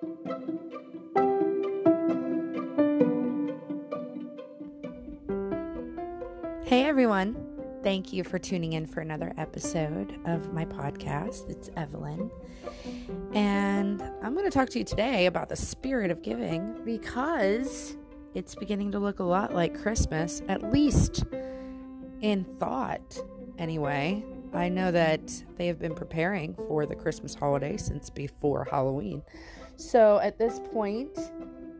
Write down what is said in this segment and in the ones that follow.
Hey everyone. Thank you for tuning in for another episode of my podcast. It's Evelyn. And I'm going to talk to you today about the spirit of giving because it's beginning to look a lot like Christmas, at least in thought, anyway. I know that they have been preparing for the Christmas holiday since before Halloween. So at this point,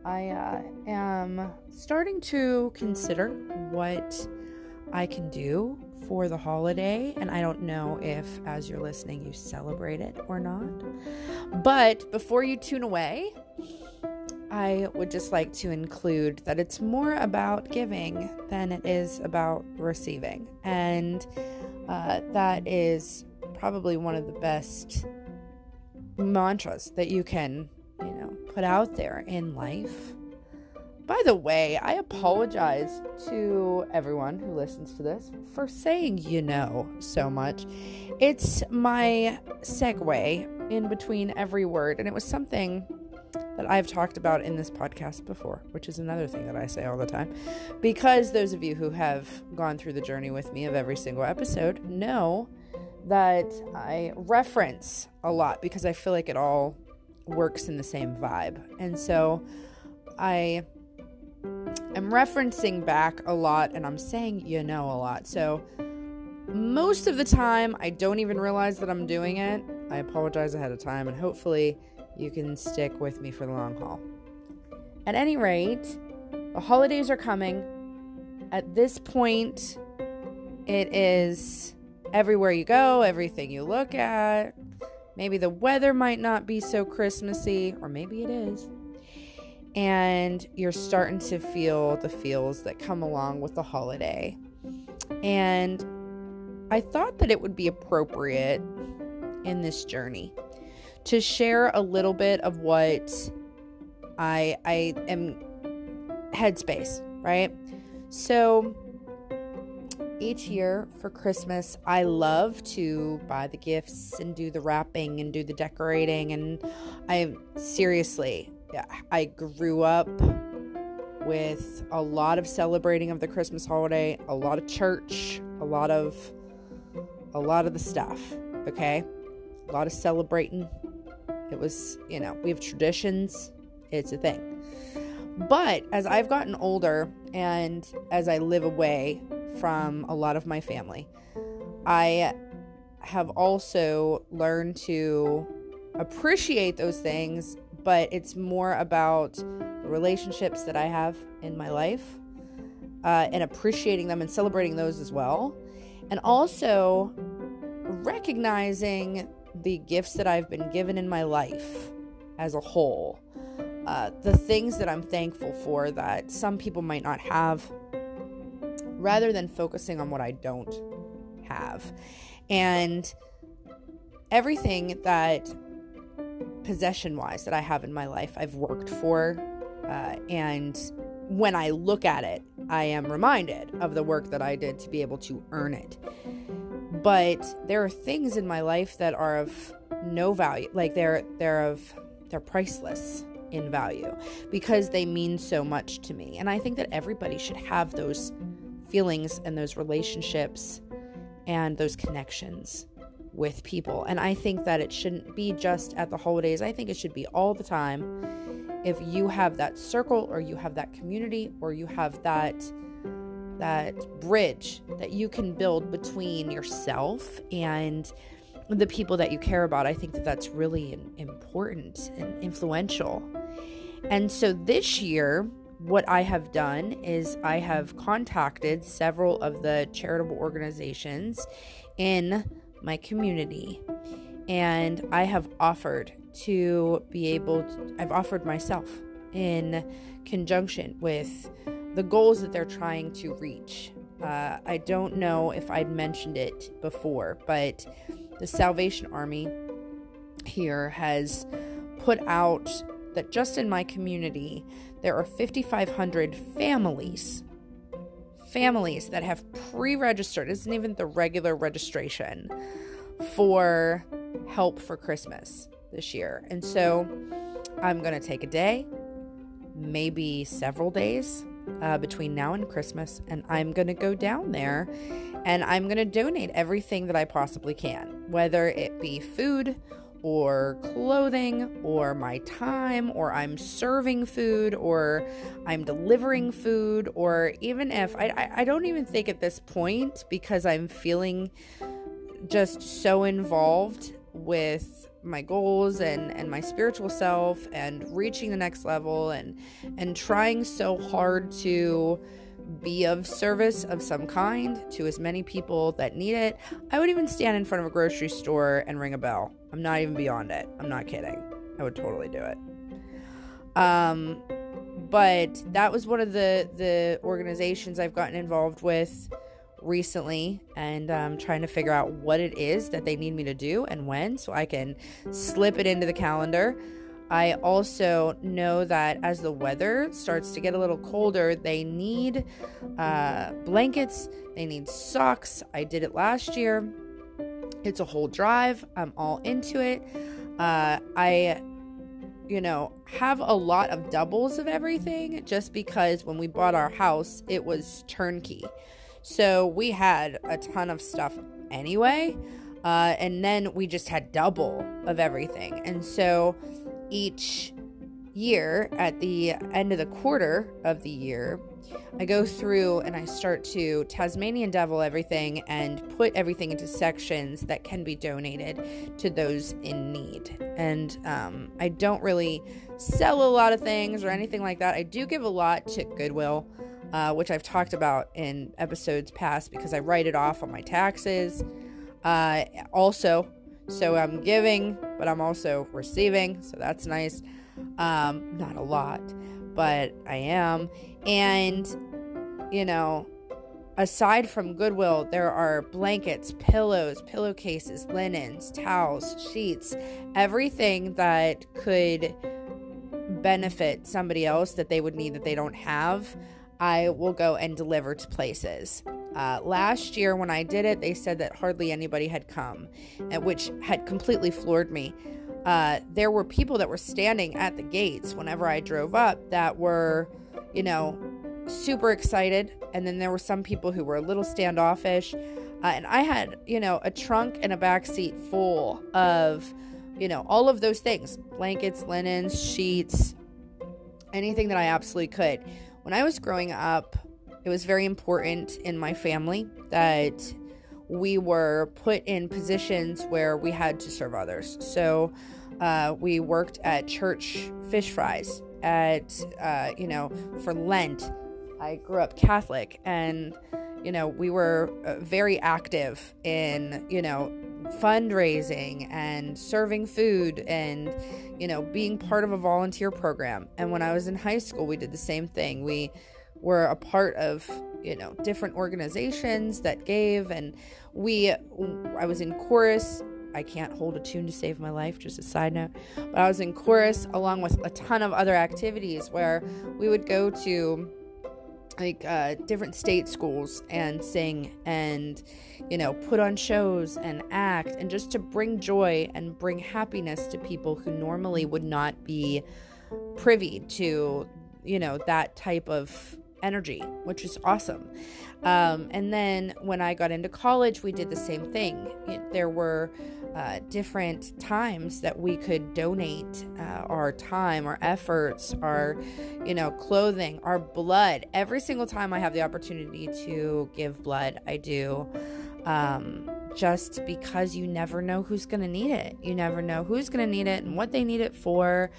I uh, am starting to consider what I can do for the holiday. And I don't know if, as you're listening, you celebrate it or not. But before you tune away, I would just like to include that it's more about giving than it is about receiving. And uh, that is probably one of the best mantras that you can, put out there in life. By the way, I apologize to everyone who listens to this for saying you know so much. It's my segue in between every word, and it was something that I've talked about in this podcast before, which is another thing that I say all the time. Because those of you who have gone through the journey with me of every single episode know that I reference a lot because I feel like it all works in the same vibe. And so I am referencing back a lot and I'm saying you know a lot. So most of the time, I don't even realize that I'm doing it. I apologize ahead of time and hopefully you can stick with me for the long haul. At any rate, the holidays are coming. At this point, it is everywhere you go, everything you look at. Maybe the weather might not be so Christmassy, or maybe it is and you're starting to feel the feels that come along with the holiday. And I thought that it would be appropriate in this journey to share a little bit of what I I am headspace, right? So each year for Christmas, I love to buy the gifts and do the wrapping and do the decorating and I seriously I grew up with a lot of celebrating of the Christmas holiday, a lot of church, a lot of a lot of the stuff, okay? A lot of celebrating. It was, you know, we have traditions. It's a thing. But as I've gotten older and as I live away from a lot of my family, I have also learned to appreciate those things but it's more about the relationships that I have in my life uh, and appreciating them and celebrating those as well. And also recognizing the gifts that I've been given in my life as a whole. Uh, the things that I'm thankful for that some people might not have, rather than focusing on what I don't have. And everything that possession wise that I have in my life, I've worked for. Uh, and when I look at it, I am reminded of the work that I did to be able to earn it. But there are things in my life that are of no value, like they're they're of they're priceless in value because they mean so much to me. And I think that everybody should have those feelings and those relationships and those connections with people. And I think that it shouldn't be just at the holidays, I think it should be all the time. If you have that circle or you have that community or you have that that bridge that you can build between yourself and the people that you care about, I think that that's really important and influential. And so this year, what I have done is I have contacted several of the charitable organizations in my community. And I have offered to be able to, I've offered myself in conjunction with the goals that they're trying to reach. Uh, I don't know if I'd mentioned it before, but the Salvation Army here has put out that just in my community, there are 5,500 families families that have pre registered, isn't even the regular registration for help for Christmas this year. And so I'm going to take a day, maybe several days uh, between now and Christmas, and I'm going to go down there and I'm going to donate everything that I possibly can, whether it be food or clothing or my time or I'm serving food or I'm delivering food or even if I, I, I don't even think at this point because I'm feeling just so involved with my goals and and my spiritual self and reaching the next level and and trying so hard to be of service of some kind to as many people that need it. I would even stand in front of a grocery store and ring a bell. I'm not even beyond it. I'm not kidding. I would totally do it. Um, but that was one of the the organizations I've gotten involved with recently and um, trying to figure out what it is that they need me to do and when so I can slip it into the calendar. I also know that as the weather starts to get a little colder, they need uh, blankets, they need socks. I did it last year. It's a whole drive. I'm all into it. Uh, I, you know, have a lot of doubles of everything just because when we bought our house, it was turnkey. So we had a ton of stuff anyway. Uh, and then we just had double of everything. And so each year at the end of the quarter of the year, I go through and I start to Tasmanian devil everything and put everything into sections that can be donated to those in need. And um, I don't really sell a lot of things or anything like that. I do give a lot to Goodwill, uh, which I've talked about in episodes past because I write it off on my taxes. Uh, also, so I'm giving, but I'm also receiving. So that's nice. Um, not a lot, but I am. And, you know, aside from Goodwill, there are blankets, pillows, pillowcases, linens, towels, sheets, everything that could benefit somebody else that they would need that they don't have. I will go and deliver to places. Uh, last year, when I did it, they said that hardly anybody had come, which had completely floored me. Uh, there were people that were standing at the gates whenever I drove up that were, you know, super excited. And then there were some people who were a little standoffish. Uh, and I had, you know, a trunk and a back seat full of, you know, all of those things blankets, linens, sheets, anything that I absolutely could. When I was growing up, it was very important in my family that we were put in positions where we had to serve others. So uh, we worked at church fish fries, at, uh, you know, for Lent. I grew up Catholic and, you know, we were uh, very active in, you know, fundraising and serving food and, you know, being part of a volunteer program. And when I was in high school, we did the same thing. We, were a part of you know different organizations that gave and we i was in chorus. I can't hold a tune to save my life just a side note but i was in chorus along with a ton of other activities where we would go to like uh, different state schools and sing and you know put on shows and act and just to bring joy and bring happiness to people who normally would not be privy to you know that type of energy, which is awesome. Um, and then when I got into college, we did the same thing. There were uh, different times that we could donate uh, our time, our efforts, our, you know, clothing, our blood. Every single time I have the opportunity to give blood, I do. Um, just because you never know who's going to need it. You never know who's going to need it and what they need it for.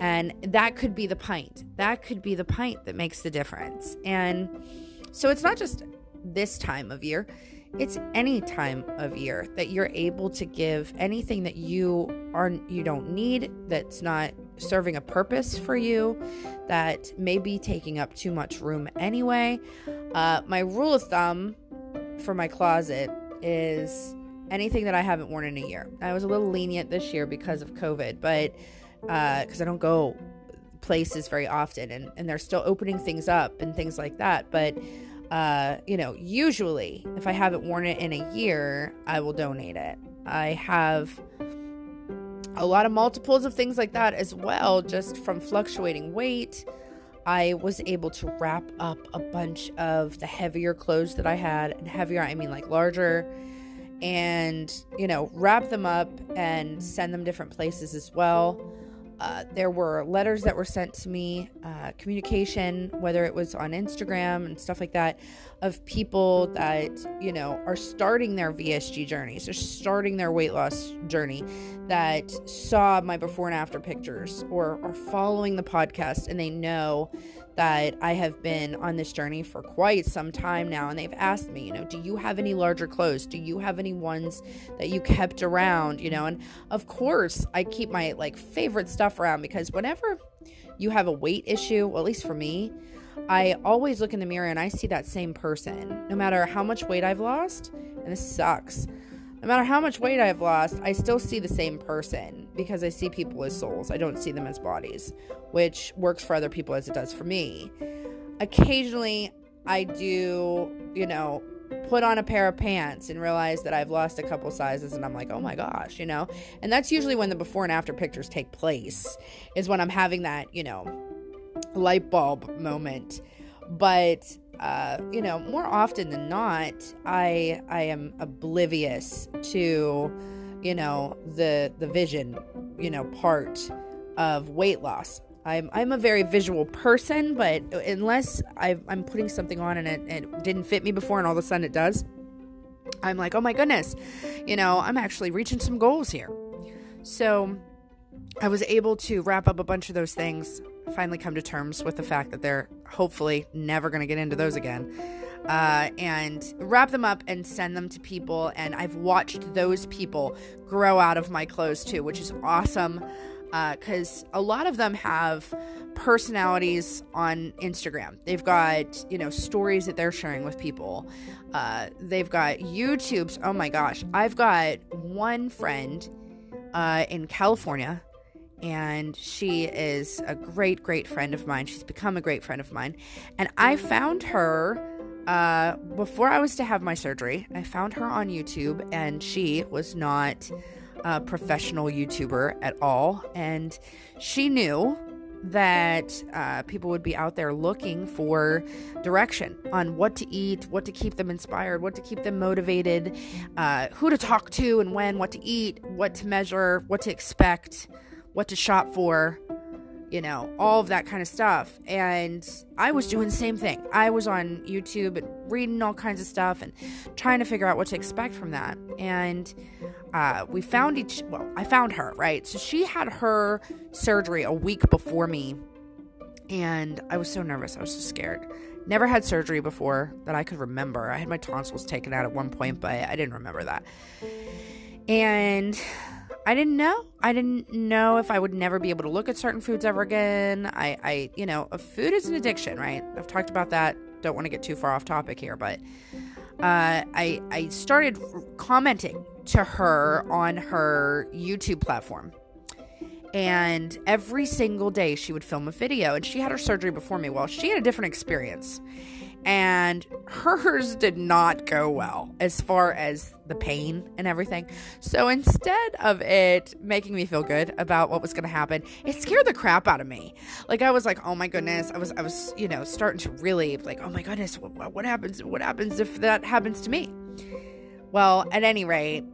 And that could be the pint. That could be the pint that makes the difference. And so it's not just this time of year, it's any time of year that you're able to give anything that you are you don't need that's not serving a purpose for you that may be taking up too much room anyway. Uh, my rule of thumb for my closet is anything that I haven't worn in a year. I was a little lenient this year because of COVID, but because uh, I don't go places very often and, and they're still opening things up and things like that. But, uh, you know, usually if I haven't worn it in a year, I will donate it. I have a lot of multiples of things like that as well, just from fluctuating weight. I was able to wrap up a bunch of the heavier clothes that I had, and heavier, I mean like larger, and you know, wrap them up and send them different places as well. Uh, there were letters that were sent to me, uh, communication, whether it was on Instagram and stuff like that, of people that, you know, are starting their VSG journeys, they're starting their weight loss journey, that saw my before and after pictures or are following the podcast and they know that I have been on this journey for quite some time now. And they've asked me, you know, do you have any larger clothes? Do you have any ones that you kept around? You know, and of course, I keep my like favorite stuff around because whenever you have a weight issue, well, at least for me, I always look in the mirror and I see that same person, no matter how much weight I've lost. And this sucks. No matter how much weight I've lost, I still see the same person because I see people as souls. I don't see them as bodies, which works for other people as it does for me. Occasionally, I do, you know, put on a pair of pants and realize that I've lost a couple sizes and I'm like, oh my gosh, you know? And that's usually when the before and after pictures take place, is when I'm having that, you know, light bulb moment. But uh, you know, more often than not, I I am oblivious to, you know, the the vision, you know, part of weight loss. I'm I'm a very visual person, but unless i am putting something on and it, it didn't fit me before, and all of a sudden it does, I'm like, oh my goodness, you know, I'm actually reaching some goals here. So I was able to wrap up a bunch of those things finally come to terms with the fact that they're hopefully never going to get into those again. Uh, and wrap them up and send them to people. And I've watched those people grow out of my clothes too, which is awesome because uh, a lot of them have personalities on Instagram. They've got, you know, stories that they're sharing with people. Uh, they've got YouTubes. Oh my gosh. I've got one friend uh, in California and she is a great, great friend of mine. She's become a great friend of mine. And I found her uh, before I was to have my surgery. I found her on YouTube, and she was not a professional YouTuber at all. And she knew that uh, people would be out there looking for direction on what to eat, what to keep them inspired, what to keep them motivated, uh, who to talk to and when, what to eat, what to measure, what to expect what to shop for, you know, all of that kind of stuff. And I was doing the same thing. I was on YouTube and reading all kinds of stuff and trying to figure out what to expect from that. And uh, we found each, well, I found her, right? So she had her surgery a week before me. And I was so nervous. I was so scared. Never had surgery before that I could remember. I had my tonsils taken out at one point, but I didn't remember that. And I didn't know. I didn't know if I would never be able to look at certain foods ever again. I, I, you know, food is an addiction, right? I've talked about that. Don't want to get too far off topic here, but uh, I, I started commenting to her on her YouTube platform. And every single day she would film a video, and she had her surgery before me. Well, she had a different experience and hers did not go well as far as the pain and everything. So instead of it making me feel good about what was going to happen, it scared the crap out of me. Like I was like, "Oh my goodness." I was I was, you know, starting to really like, "Oh my goodness, what, what happens what happens if that happens to me?" Well, at any rate,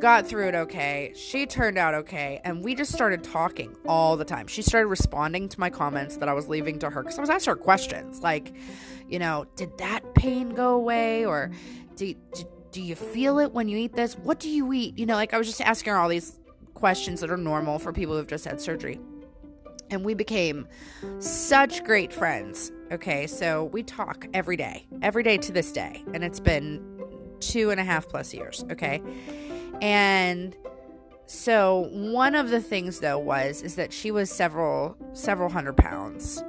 got through it okay. She turned out okay. And we just started talking all the time. She started responding to my comments that I was leaving to her because I was asking her questions like, you know, did that pain go away? Or do, do, do you feel it when you eat this? What do you eat? You know, like I was just asking her all these questions that are normal for people who've just had surgery. And we became such great friends. Okay, so we talk every day, every day to this day. And it's been two and a half plus years. Okay. And so one of the things though was is that she was several several hundred pounds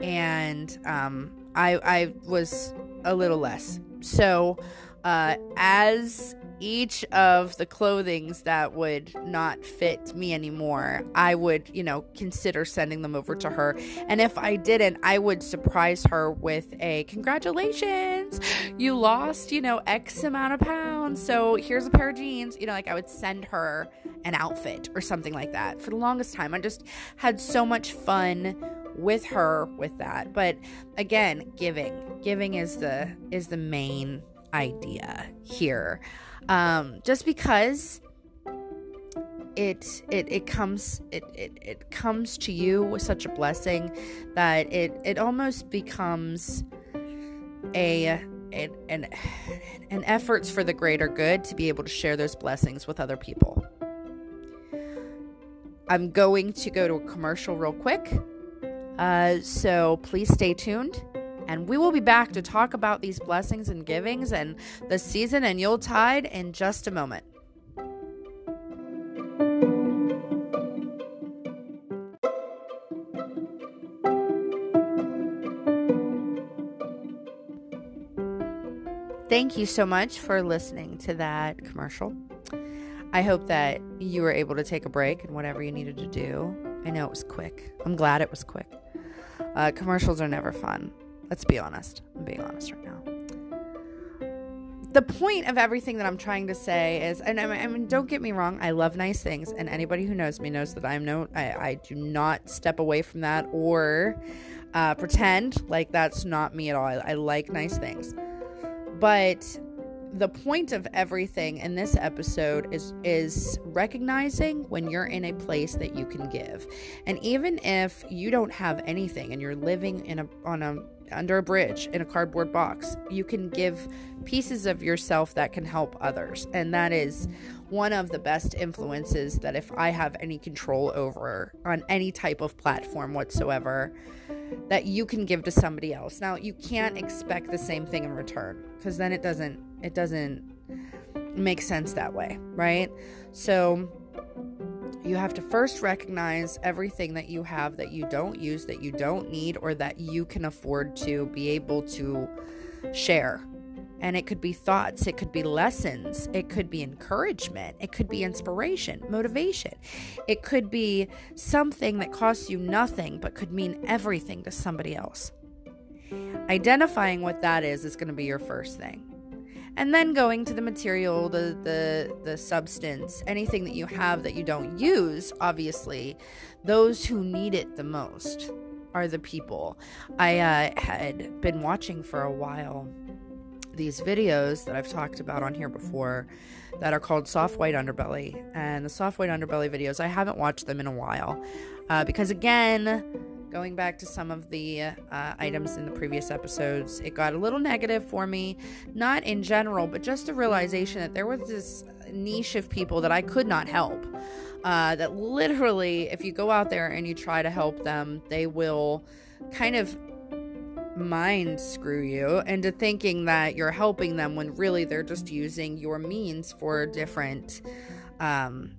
and um I I was a little less. So uh as each of the clothings that would not fit me anymore, I would, you know, consider sending them over to her. And if I didn't, I would surprise her with a congratulations, you lost, you know, X amount of pounds. So here's a pair of jeans. You know, like I would send her an outfit or something like that. For the longest time, I just had so much fun with her with that. But again, giving. Giving is the is the main idea here. Um, just because it it it comes it, it it comes to you with such a blessing that it it almost becomes a an, an, efforts for the greater good to be able to share those blessings with other people. I'm going to go to a commercial real quick. Uh, so please stay tuned. And we will be back to talk about these blessings and givings and the season and Yuletide in just a moment. Thank you so much for listening to that commercial. I hope that you were able to take a break and whatever you needed to do. I know it was quick. I'm glad it was quick. Uh, commercials are never fun. Let's be honest. I'm being honest right now. The point of everything that I'm trying to say is, and I mean, don't get me wrong, I love nice things, and anybody who knows me knows that I'm no, I, I do not step away from that or uh, pretend like that's not me at all. I, I like nice things. But the point of everything in this episode is is recognizing when you're in a place that you can give. And even if you don't have anything and you're living in a on a under a bridge in a cardboard box, you can give pieces of yourself that can help others. And that is one of the best influences that if I have any control over on any type of platform whatsoever, that you can give to somebody else. Now, you can't expect the same thing in return because then it doesn't it doesn't make sense that way, right? So you have to first recognize everything that you have that you don't use, that you don't need, or that you can afford to be able to share. And it could be thoughts, it could be lessons, it could be encouragement, it could be inspiration, motivation. It could be something that costs you nothing but could mean everything to somebody else. Identifying what that is is going to be your first thing and then going to the material the the the substance anything that you have that you don't use obviously those who need it the most are the people. I uh, had been watching for a while these videos that i've talked about on here before that are called soft white underbelly. And the soft white underbelly videos i haven't watched them in a while uh, because again going back to some of the uh, items in the previous episodes, it got a little negative for me. Not in general, but just a realization that there was this niche of people that I could not help. Uh, that literally, if you go out there and you try to help them, they will kind of mind screw you into thinking that you're helping them when really they're just using your means for different um,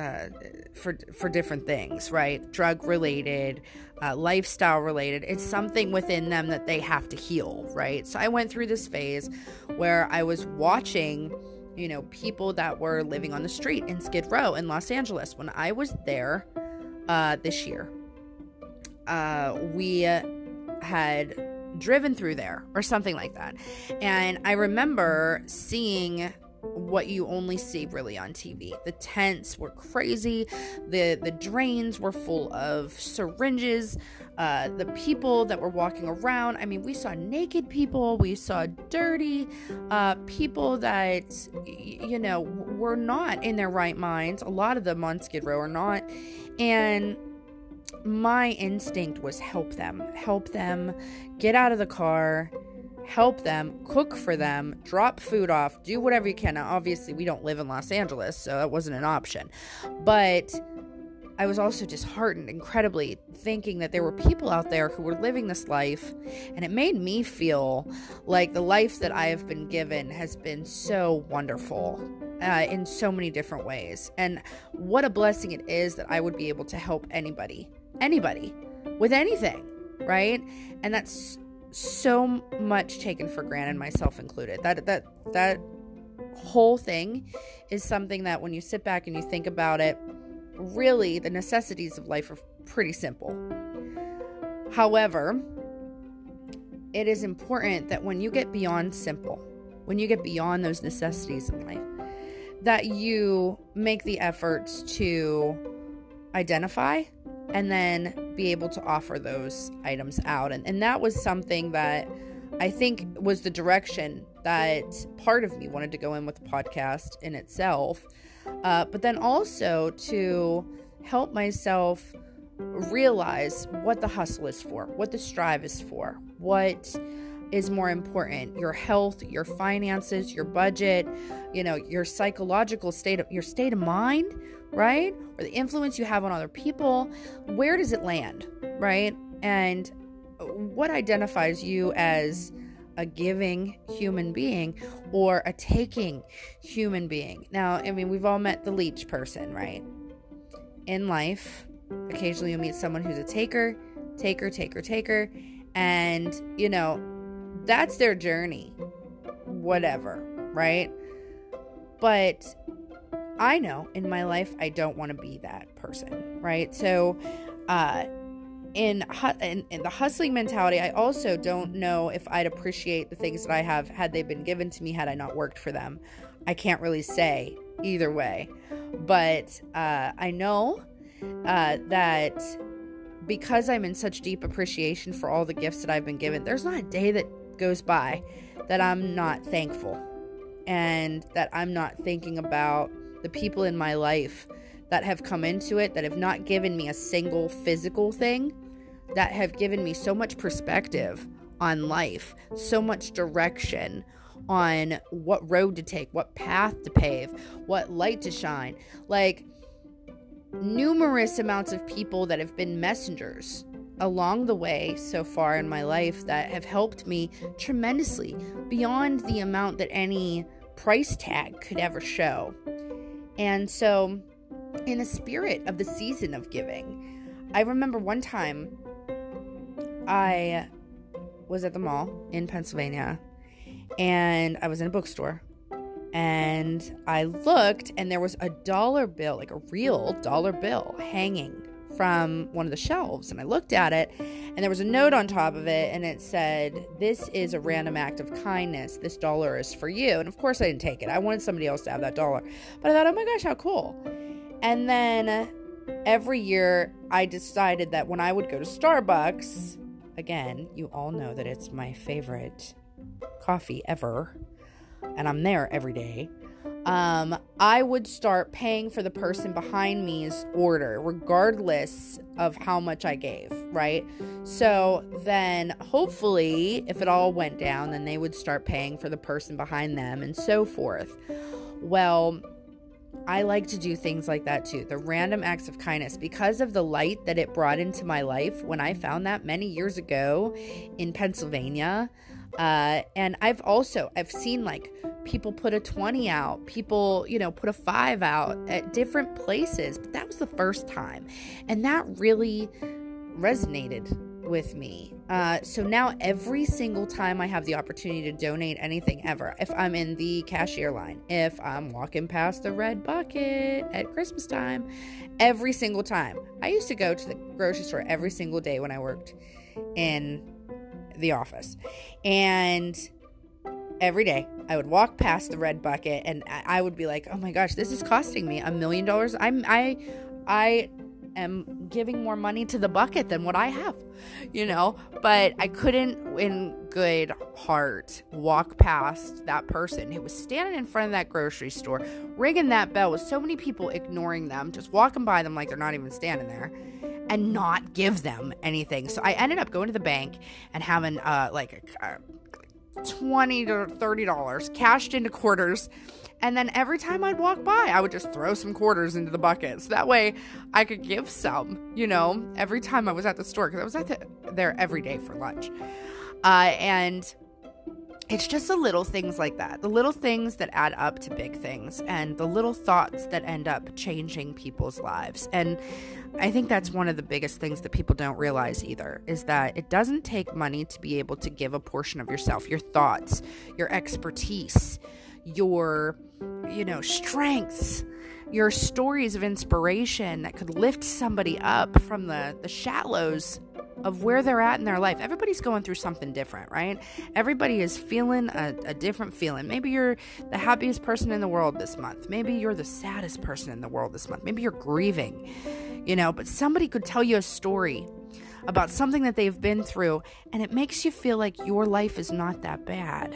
uh, for for different things, right? Drug related, uh, lifestyle related. It's something within them that they have to heal, right? So I went through this phase where I was watching, you know, people that were living on the street in Skid Row in Los Angeles. When I was there uh, this year, uh, we had driven through there or something like that, and I remember seeing what you only see really on TV. The tents were crazy. The the drains were full of syringes. Uh, the people that were walking around. I mean, we saw naked people. We saw dirty uh, people that you know were not in their right minds. A lot of them on Skid Row are not, and my instinct was help them, help them get out of the car help them, cook for them, drop food off, do whatever you can. Now, obviously, we don't live in Los Angeles, so that wasn't an option. But I was also disheartened incredibly thinking that there were people out there who were living this life, and it made me feel like the life that I have been given has been so wonderful. Uh, in so many different ways. And what a blessing it is that I would be able to help anybody, anybody, with anything, right? And that's so much taken for granted, myself included. That that that whole thing is something that when you sit back and you think about it, really the necessities of life are pretty simple. However, it is important that when you get beyond simple, when you get beyond those necessities in life, that you make the efforts to identify and then be able to offer those items out. And, and that was something that I think was the direction that part of me wanted to go in with the podcast in itself. Uh, but then also to help myself realize what the hustle is for, what the strive is for, what is more important. Your health your finances your budget you know your psychological state of your state of mind right? Or the influence you have on other people. Where does it land right? And what identifies you as a giving human being or a taking human being? Now i mean we've all met the leech person right? In life occasionally you'll meet someone who's a taker taker taker taker. And you know that's their journey. Whatever, right? But I know in my life I don't want to be that person, right? So, uh, in, in, in the hustling mentality, I also don't know if I'd appreciate the things that I have had they been given to me had I not worked for them. I can't really say either way, but uh, I know uh, that because I'm in such deep appreciation for all the gifts that I've been given, there's not a day that goes by that I'm not thankful and that I'm not thinking about the people in my life that have come into it that have not given me a single physical thing, that have given me so much perspective on life, so much direction on what road to take, what path to pave, what light to shine. Like, numerous amounts of people that have been messengers along the way so far in my life that have helped me tremendously beyond the amount that any price tag could ever show. And so, in the spirit of the season of giving, I remember one time I was at the mall in Pennsylvania and I was in a bookstore and I looked and there was a dollar bill, like a real dollar bill, hanging from one of the shelves and I looked at it and there was a note on top of it and it said, This is a random act of kindness. This dollar is for you. And of course I didn't take it. I wanted somebody else to have that dollar. But I thought, oh my gosh, how cool. And then every year I decided that when I would go to Starbucks, again, you all know that it's my favorite coffee ever. And I'm there every day um, I would start paying for the person behind me's order, regardless of how much I gave, right? So then, hopefully, if it all went down, then they would start paying for the person behind them and so forth. Well, I like to do things like that too. The random acts of kindness because of the light that it brought into my life when I found that many years ago in Pennsylvania. Uh, and I've also I've seen like people put a 20 out, people, you know, put a 5 out at different places, but that was the first time. And that really resonated with me. Uh, so now every single time I have the opportunity to donate anything ever, if I'm in the cashier line, if I'm walking past the red bucket at Christmas time, every single time. I used to go to the grocery store every single day when I worked in the office. And every day I would walk past the red bucket and I would be like, "Oh my gosh, this is costing me a million dollars. I'm I I am giving more money to the bucket than what I have." You know, but I couldn't in good heart walk past that person who was standing in front of that grocery store, ringing that bell with so many people ignoring them, just walking by them like they're not even standing there and not give them anything. So I ended up going to the bank and having uh, like a, a 20 to 30 dollars cashed into quarters and then every time I'd walk by, I would just throw some quarters into the bucket. So that way I could give some, you know, every time I was at the store because I was at the, there every day for lunch. Uh, and it's just the little things like that, the little things that add up to big things, and the little thoughts that end up changing people's lives. And I think that's one of the biggest things that people don't realize either is that it doesn't take money to be able to give a portion of yourself, your thoughts, your expertise, your, you know, strengths your stories of inspiration that could lift somebody up from the, the shallows of where they're at in their life. Everybody's going through something different, right? Everybody is feeling a, a, different feeling. Maybe you're the happiest person in the world this month. Maybe you're the saddest person in the world this month. Maybe you're grieving, you know, but somebody could tell you a story about something that they've been through, and it makes you feel like your life is not that bad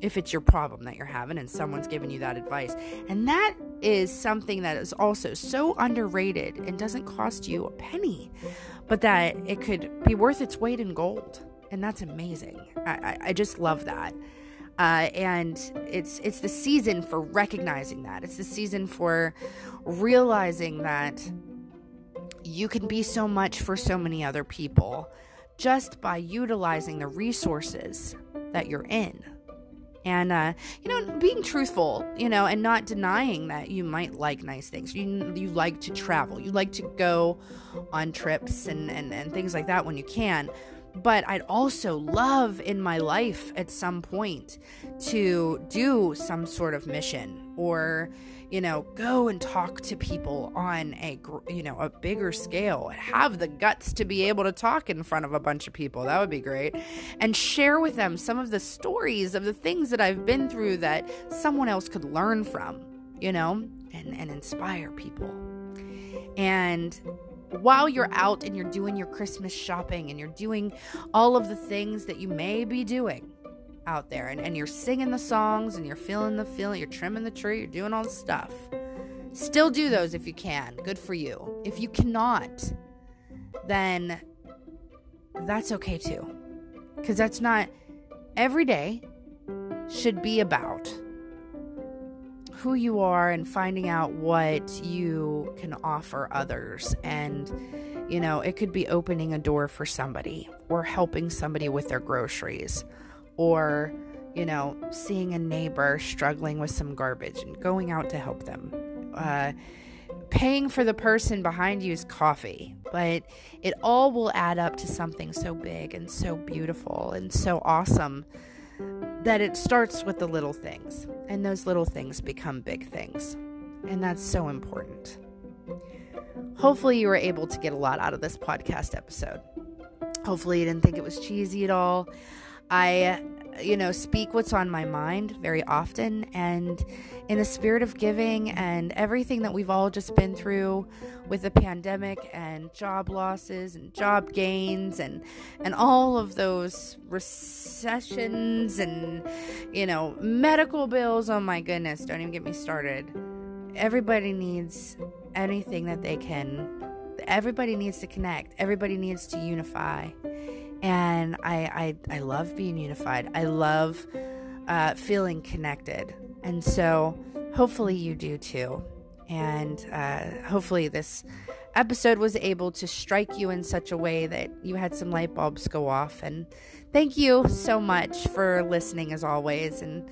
if it's your problem that you're having and someone's giving you that advice. And that is something that is also so underrated and doesn't cost you a penny, but that it could be worth its weight in gold. And that's amazing. I, I, I just love that. Uh, and it's it's the season for recognizing that. It's the season for realizing that you can be so much for so many other people just by utilizing the resources that you're in and uh, you know being truthful you know and not denying that you might like nice things. You you like to travel. You like to go on trips and and, and things like that when you can. But I'd also love in my life at some point to do some sort of mission or you know, go and talk to people on a, you know, a bigger scale. Have the guts to be able to talk in front of a bunch of people. That would be great. And share with them some of the stories of the things that I've been through that someone else could learn from, you know, and, and inspire people. And while you're out and you're doing your Christmas shopping and you're doing all of the things that you may be doing, out there and, and you're singing the songs and you're feeling the feeling, you're trimming the tree, you're doing all the stuff. Still do those if you can. Good for you. If you cannot, then that's okay too. Because that's not every day should be about who you are and finding out what you can offer others. And, you know, it could be opening a door for somebody or helping somebody with their groceries or, you know, seeing a neighbor struggling with some garbage and going out to help them. Uh, paying for the person behind you's coffee, but it all will add up to something so big and so beautiful and so awesome that it starts with the little things, and those little things become big things. And that's so important. Hopefully, you were able to get a lot out of this podcast episode. Hopefully, you didn't think it was cheesy at all. I, you know, speak what's on my mind very often. And in the spirit of giving and everything that we've all just been through with the pandemic and job losses and job gains and, and all of those recessions and, you know, medical bills. Oh my goodness, don't even get me started. Everybody needs anything that they can. Everybody needs to connect. Everybody needs to unify and I I, I love being unified. I love uh, feeling connected, and so hopefully you do too. And uh, hopefully this episode was able to strike you in such a way that you had some light bulbs go off. And thank you so much for listening as always. And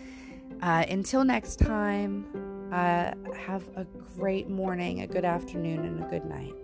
uh, until next time, uh, have a great morning, a good afternoon, and a good night.